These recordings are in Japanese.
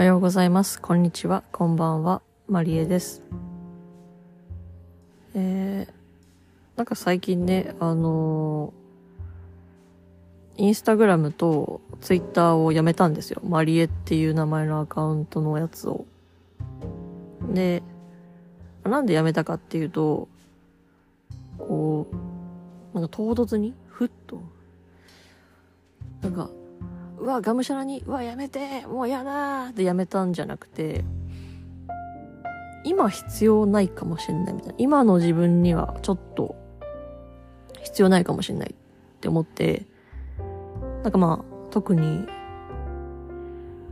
おはようございます。こんにちは。こんばんは。マリエです。えー、なんか最近ね、あのーインスタグラムとツイッターをやめたんですよ。マリエっていう名前のアカウントのやつを。で、なんでやめたかっていうと、こう、なんか唐突に、ふっと、なんか、うわ、がむしゃらに、うわ、やめて、もうやだーってやめたんじゃなくて、今必要ないかもしれないみたいな。今の自分にはちょっと必要ないかもしれないって思って、なんかまあ、特に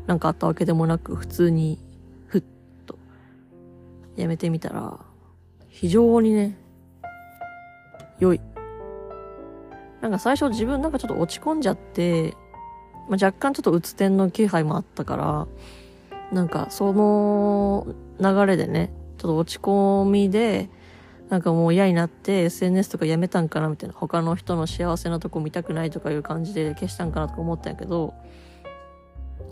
なんかあったわけでもなく、普通に、ふっと、やめてみたら、非常にね、良い。なんか最初自分なんかちょっと落ち込んじゃって、まあ、若干ちょっとうつ天の気配もあったから、なんかその流れでね、ちょっと落ち込みで、なんかもう嫌になって SNS とかやめたんかなみたいな。他の人の幸せなとこ見たくないとかいう感じで消したんかなとか思ったんやけど、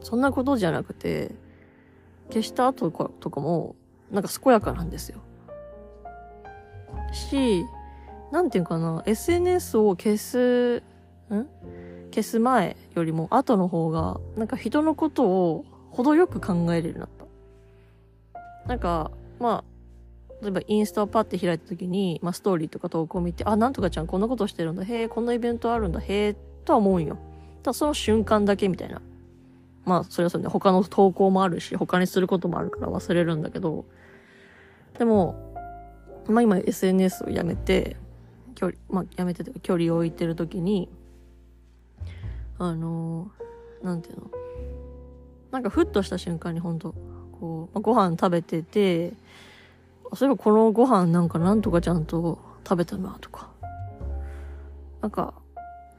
そんなことじゃなくて、消した後とかも、なんか健やかなんですよ。し、なんていうかな、SNS を消す、ん？消す前よりも後の方が、なんか人のことを程よく考えれるようになった。なんか、まあ、例えばインスタをパッて開いた時に、まあストーリーとか投稿を見て、あ、なんとかちゃんこんなことしてるんだ、へえ、こんなイベントあるんだ、へえ、とは思うんよ。ただその瞬間だけみたいな。まあ、それはそれで他の投稿もあるし、他にすることもあるから忘れるんだけど、でも、まあ今 SNS をやめて、距離、まあやめてて距離を置いてる時に、あのーなんていうの？なんかふっとした瞬間にほんと、こう、まご飯食べてて、そういえばこのご飯なんかなんとかちゃんと食べたなとか。なんか、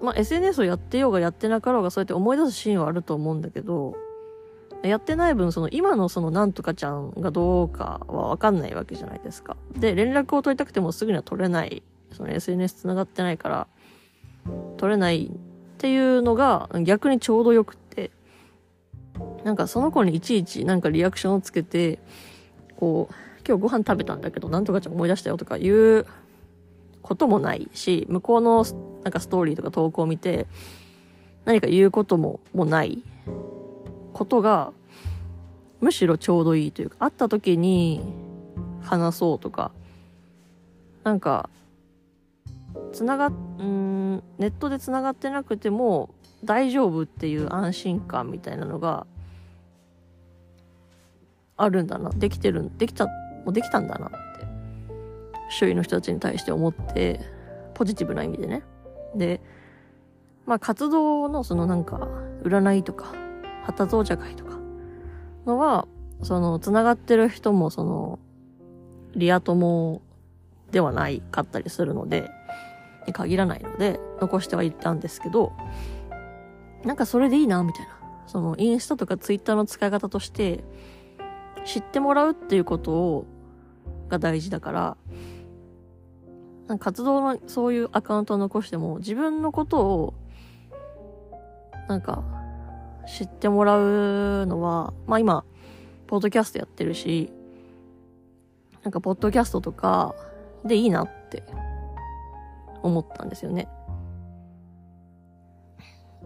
まあ SNS をやってようがやってなかろうがそうやって思い出すシーンはあると思うんだけど、やってない分、その今のそのなんとかちゃんがどうかはわかんないわけじゃないですか。で、連絡を取りたくてもすぐには取れない。その SNS 繋がってないから、取れないっていうのが逆にちょうどよくって、なんかその子にいちいちなんかリアクションをつけて、こう、今日ご飯食べたんだけど、なんとかちゃん思い出したよとかいうこともないし、向こうのなんかストーリーとか投稿を見て、何か言うことももないことが、むしろちょうどいいというか、会った時に話そうとか、なんか、つながっ、うん、ネットでつながってなくても大丈夫っていう安心感みたいなのがあるんだな。できてる、できた、もうできたんだなって。周囲の人たちに対して思って、ポジティブな意味でね。で、まあ活動のそのなんか、占いとか、旗造茶会とかのは、その、つながってる人もその、リア友ではないかったりするので、に限らないので、残してはいったんですけど、なんかそれでいいな、みたいな。その、インスタとかツイッターの使い方として、知ってもらうっていうことを、が大事だから、なんか活動のそういうアカウントを残しても、自分のことを、なんか、知ってもらうのは、まあ今、ポッドキャストやってるし、なんかポッドキャストとかでいいなって思ったんですよね。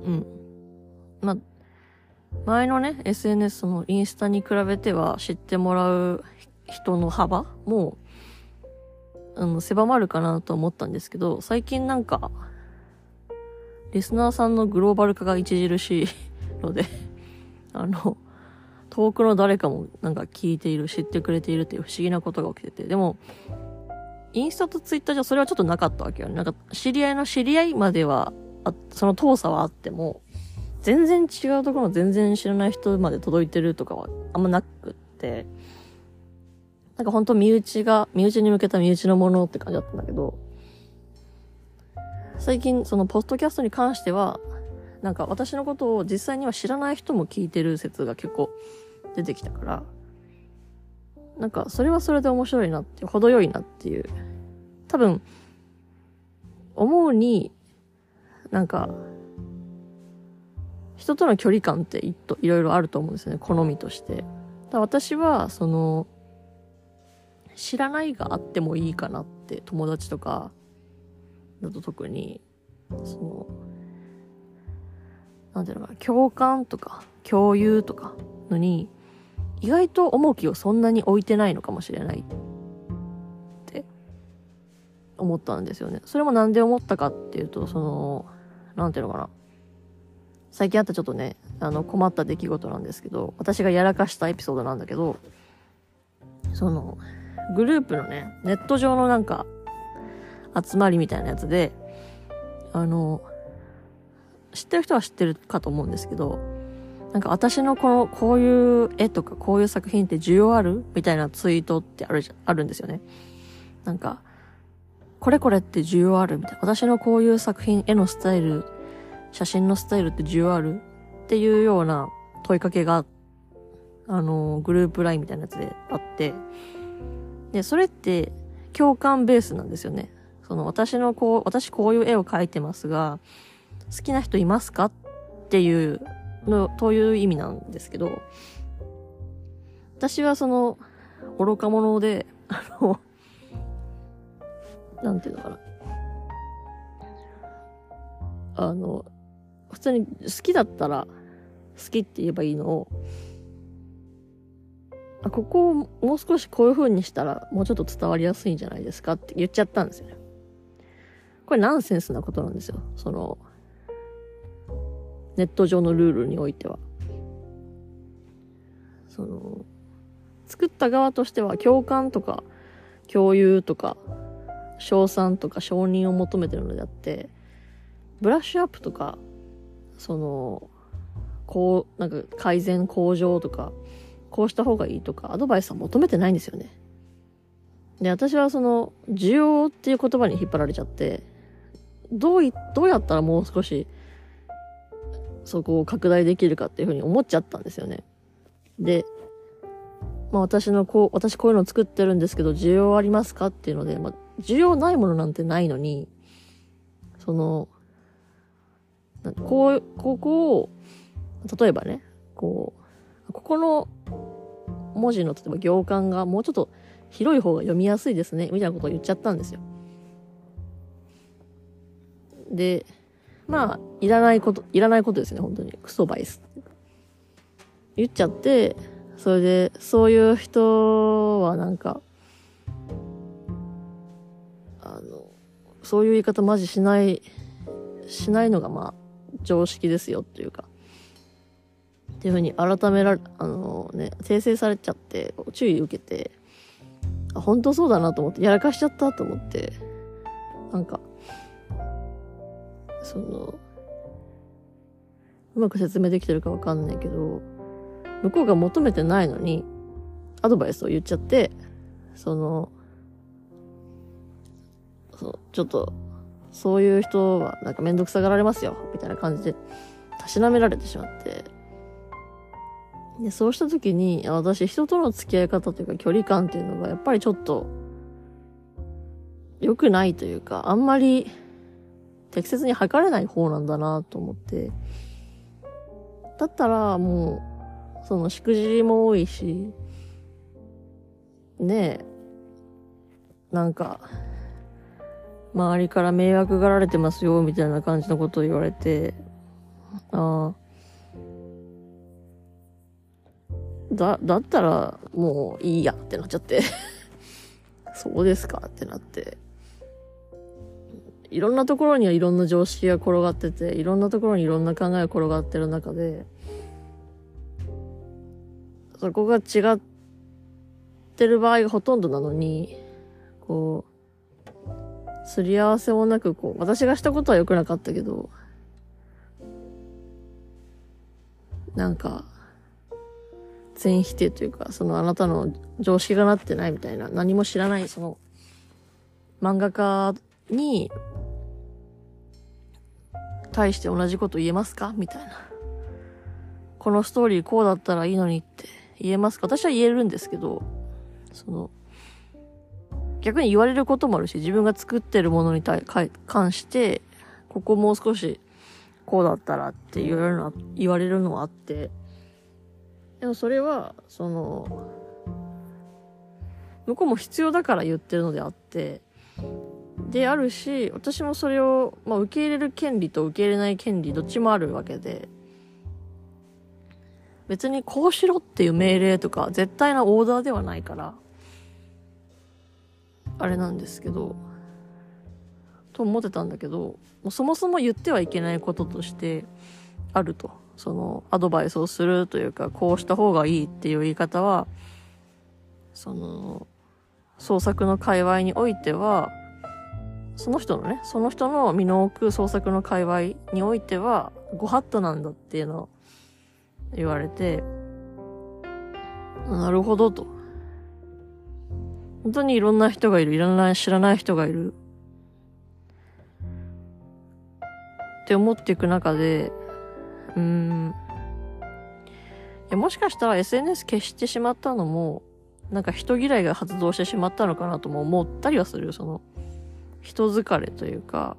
うん。ま、前のね、SNS のインスタに比べては知ってもらう人の幅も、あの、狭まるかなと思ったんですけど、最近なんか、リスナーさんのグローバル化が著しいので、あの、遠くの誰かもなんか聞いている、知ってくれているっていう不思議なことが起きてて、でも、インスタとツイッターじゃそれはちょっとなかったわけよね。なんか、知り合いの知り合いまでは、あその遠さはあっても、全然違うところの全然知らない人まで届いてるとかはあんまなくって、なんか本当身内が、身内に向けた身内のものって感じだったんだけど、最近そのポストキャストに関しては、なんか私のことを実際には知らない人も聞いてる説が結構出てきたから、なんかそれはそれで面白いなって、程よいなっていう。多分、思うに、なんか、人との距離感っていいろいろあると思うんですよね、好みとして。私は、その、知らないがあってもいいかなって友達とかだと特に、その、なんていうのかな、共感とか共有とかのに、意外と重きをそんなに置いてないのかもしれないって思ったんですよね。それもなんで思ったかっていうと、その、なんていうのかな。最近あったちょっとね、あの困った出来事なんですけど、私がやらかしたエピソードなんだけど、その、グループのね、ネット上のなんか、集まりみたいなやつで、あの、知ってる人は知ってるかと思うんですけど、なんか私のこの、こういう絵とかこういう作品って需要あるみたいなツイートってあるじゃ、あるんですよね。なんか、これこれって需要あるみたいな。私のこういう作品、絵のスタイル、写真のスタイルって需要あるっていうような問いかけが、あの、グループラインみたいなやつであって、で、それって共感ベースなんですよね。その私のこう、私こういう絵を描いてますが、好きな人いますかっていうの、という意味なんですけど、私はその、愚か者で、あの、なんていうのかな。あの、普通に好きだったら、好きって言えばいいのを、あ、ここをもう少しこういう風にしたらもうちょっと伝わりやすいんじゃないですかって言っちゃったんですよね。これナンセンスなことなんですよ。その、ネット上のルールにおいては。その、作った側としては共感とか共有とか称賛とか承認を求めてるのであって、ブラッシュアップとか、その、こう、なんか改善向上とか、こうした方がいいとか、アドバイスは求めてないんですよね。で、私はその、需要っていう言葉に引っ張られちゃって、どうい、どうやったらもう少し、そこを拡大できるかっていうふうに思っちゃったんですよね。で、まあ私のこう、私こういうの作ってるんですけど、需要ありますかっていうので、まあ、需要ないものなんてないのに、その、こう、ここを、例えばね、こう、ここの文字の例えば行間がもうちょっと広い方が読みやすいですね、みたいなことを言っちゃったんですよ。で、まあ、いらないこと、いらないことですね、本当に。クソバイス。言っちゃって、それで、そういう人はなんか、あの、そういう言い方マジしない、しないのがまあ、常識ですよっていうか、っていうふうに改めら、あのね、訂正されちゃって、注意受けて、あ、本当そうだなと思って、やらかしちゃったと思って、なんか、その、うまく説明できてるかわかんないけど、向こうが求めてないのに、アドバイスを言っちゃって、その、そう、ちょっと、そういう人はなんかめんどくさがられますよ、みたいな感じで、たしなめられてしまって、で、そうした時に、私、人との付き合い方というか距離感っていうのが、やっぱりちょっと、良くないというか、あんまり、適切に測れない方なんだなと思って、だったら、もう、その、しくじりも多いし、ねえ、なんか、周りから迷惑がられてますよ、みたいな感じのことを言われて、ああ、だ、だったらもういいやってなっちゃって。そうですかってなって。いろんなところにはいろんな常識が転がってて、いろんなところにいろんな考えが転がってる中で、そこが違ってる場合がほとんどなのに、こう、すり合わせもなく、こう、私がしたことは良くなかったけど、なんか、全否定というか、そのあなたの常識がなってないみたいな、何も知らない、その、漫画家に、対して同じこと言えますか？みたいな。このストーリーこうだったらいいのにって言えますか？私は言えるんですけど、その、逆に言われることもあるし、自分が作ってるものに対関して、ここもう少しこうだったらって言われるのは、言われるのはあって、でもそれは、その、向こうも必要だから言ってるのであって、であるし、私もそれを、まあ、受け入れる権利と受け入れない権利どっちもあるわけで、別にこうしろっていう命令とか絶対なオーダーではないから、あれなんですけど、と思ってたんだけど、もそもそも言ってはいけないこととしてあると。そのアドバイスをするというか、こうした方がいいっていう言い方は、その、創作の界隈においては、その人のね、その人の身の置く創作の界隈においては、ご法度なんだっていうのを言われて、なるほどと。本当にいろんな人がいる、いらな、知らない人がいる。って思っていく中で、うーん。いや、もしかしたら SNS 消してしまったのも、なんか人嫌いが発動してしまったのかなとも思ったりはするよ。その、人疲れというか、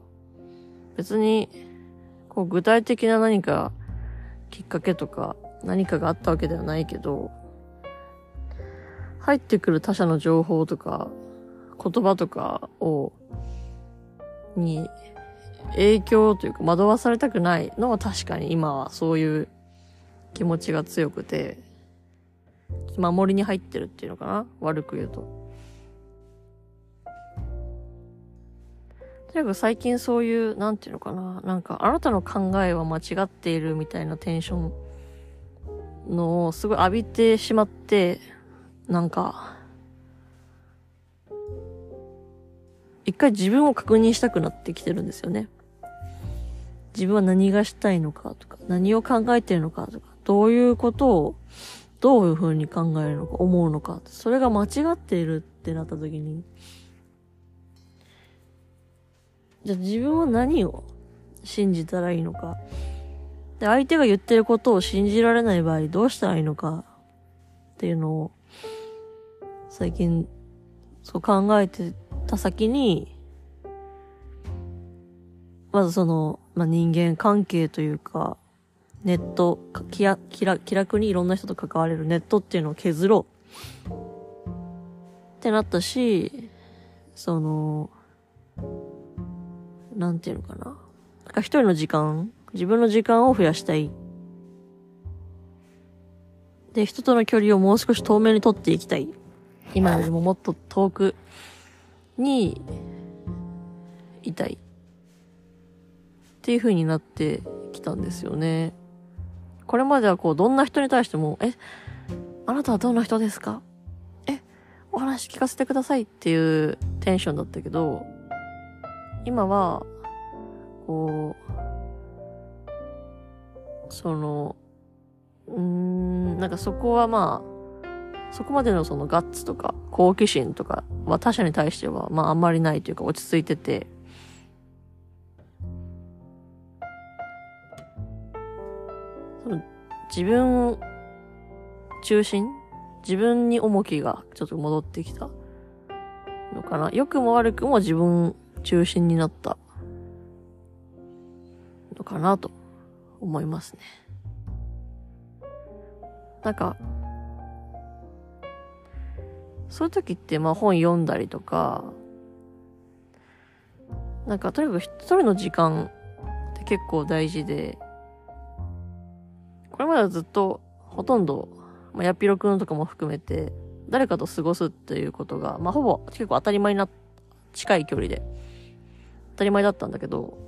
別に、こう具体的な何かきっかけとか何かがあったわけではないけど、入ってくる他者の情報とか言葉とかを、に影響というか惑わされたくないのは確かに今はそういう気持ちが強くて、守りに入ってるっていうのかな？悪く言うと。とにかく最近そういう、なんていうのかな、なんか、あなたの考えは間違っているみたいなテンションのをすごい浴びてしまって、なんか、一回自分を確認したくなってきてるんですよね。自分は何がしたいのかとか、何を考えてるのかとか、どういうことを、どういう風に考えるのか、思うのか、それが間違っているってなった時に、じゃあ自分は何を信じたらいいのか。で、相手が言ってることを信じられない場合どうしたらいいのかっていうのを最近そう考えてた先に、まずその、まあ、人間関係というか、ネット、気や気気楽にいろんな人と関われるネットっていうのを削ろうってなったし、その、なんていうのかな。なんか一人の時間、自分の時間を増やしたい。で、人との距離をもう少し遠目に取っていきたい。今よりももっと遠くにいたい。っていう風になってきたんですよね。これまではこう、どんな人に対しても、え、あなたはどんな人ですか？え、お話聞かせてくださいっていうテンションだったけど、今は、こう、その、うーん、なんかそこはまあ、そこまでのそのガッツとか好奇心とかは他者に対してはまああんまりないというか落ち着いてて、その自分中心？自分に重きがちょっと戻ってきたのかな？良くも悪くも自分中心になったのかなと思いますね。なんか、そういう時ってまあ本読んだりとか、なんかとにかく一人の時間って結構大事で、これまではずっとほとんど、まあ、やっぴろくんとかも含めて、誰かと過ごすっていうことが、まあほぼ結構当たり前な、近い距離でたり前だったんだけど、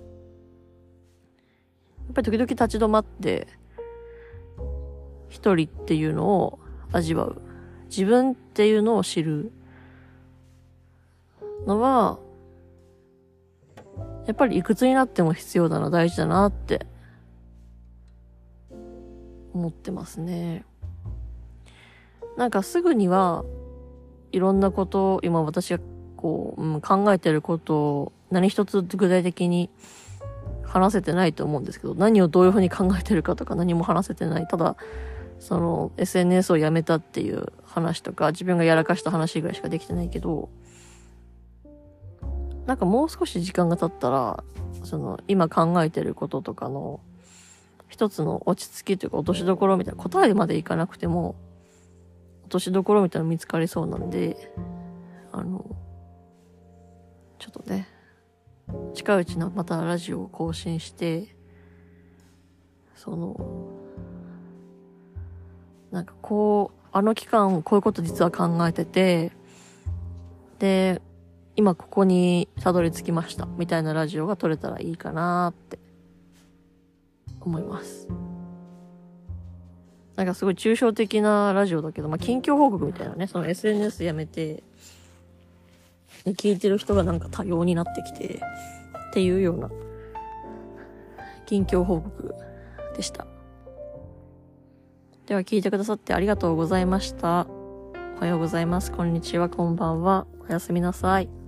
やっぱり時々立ち止まって、一人っていうのを味わう。自分っていうのを知るのは、やっぱりいくつになっても必要だな、大事だなって思ってますね。なんかすぐにはいろんなことを今私がこう、うん、考えてること何一つ具体的に話せてないと思うんですけど、何をどういうふうに考えてるかとか何も話せてない。ただ、その SNS をやめたっていう話とか、自分がやらかした話ぐらいしかできてないけど、なんかもう少し時間が経ったら、その、今考えてることとかの、一つの落ち着きというか落としどころみたいな、答えまでいかなくても、落としどころみたいなの見つかりそうなんで、あの、ちょっとね、近いうちのまたラジオを更新して、その、なんかこう、あの期間こういうこと実は考えてて、で、今ここにたどり着きましたみたいなラジオが撮れたらいいかなって思います。なんかすごい抽象的なラジオだけど、まあ、近況報告みたいなね、その SNS やめて、聞いてる人がなんか多様になってきて、っていうような、近況報告でした。では聞いてくださってありがとうございました。おはようございます。こんにちは。こんばんは。おやすみなさい。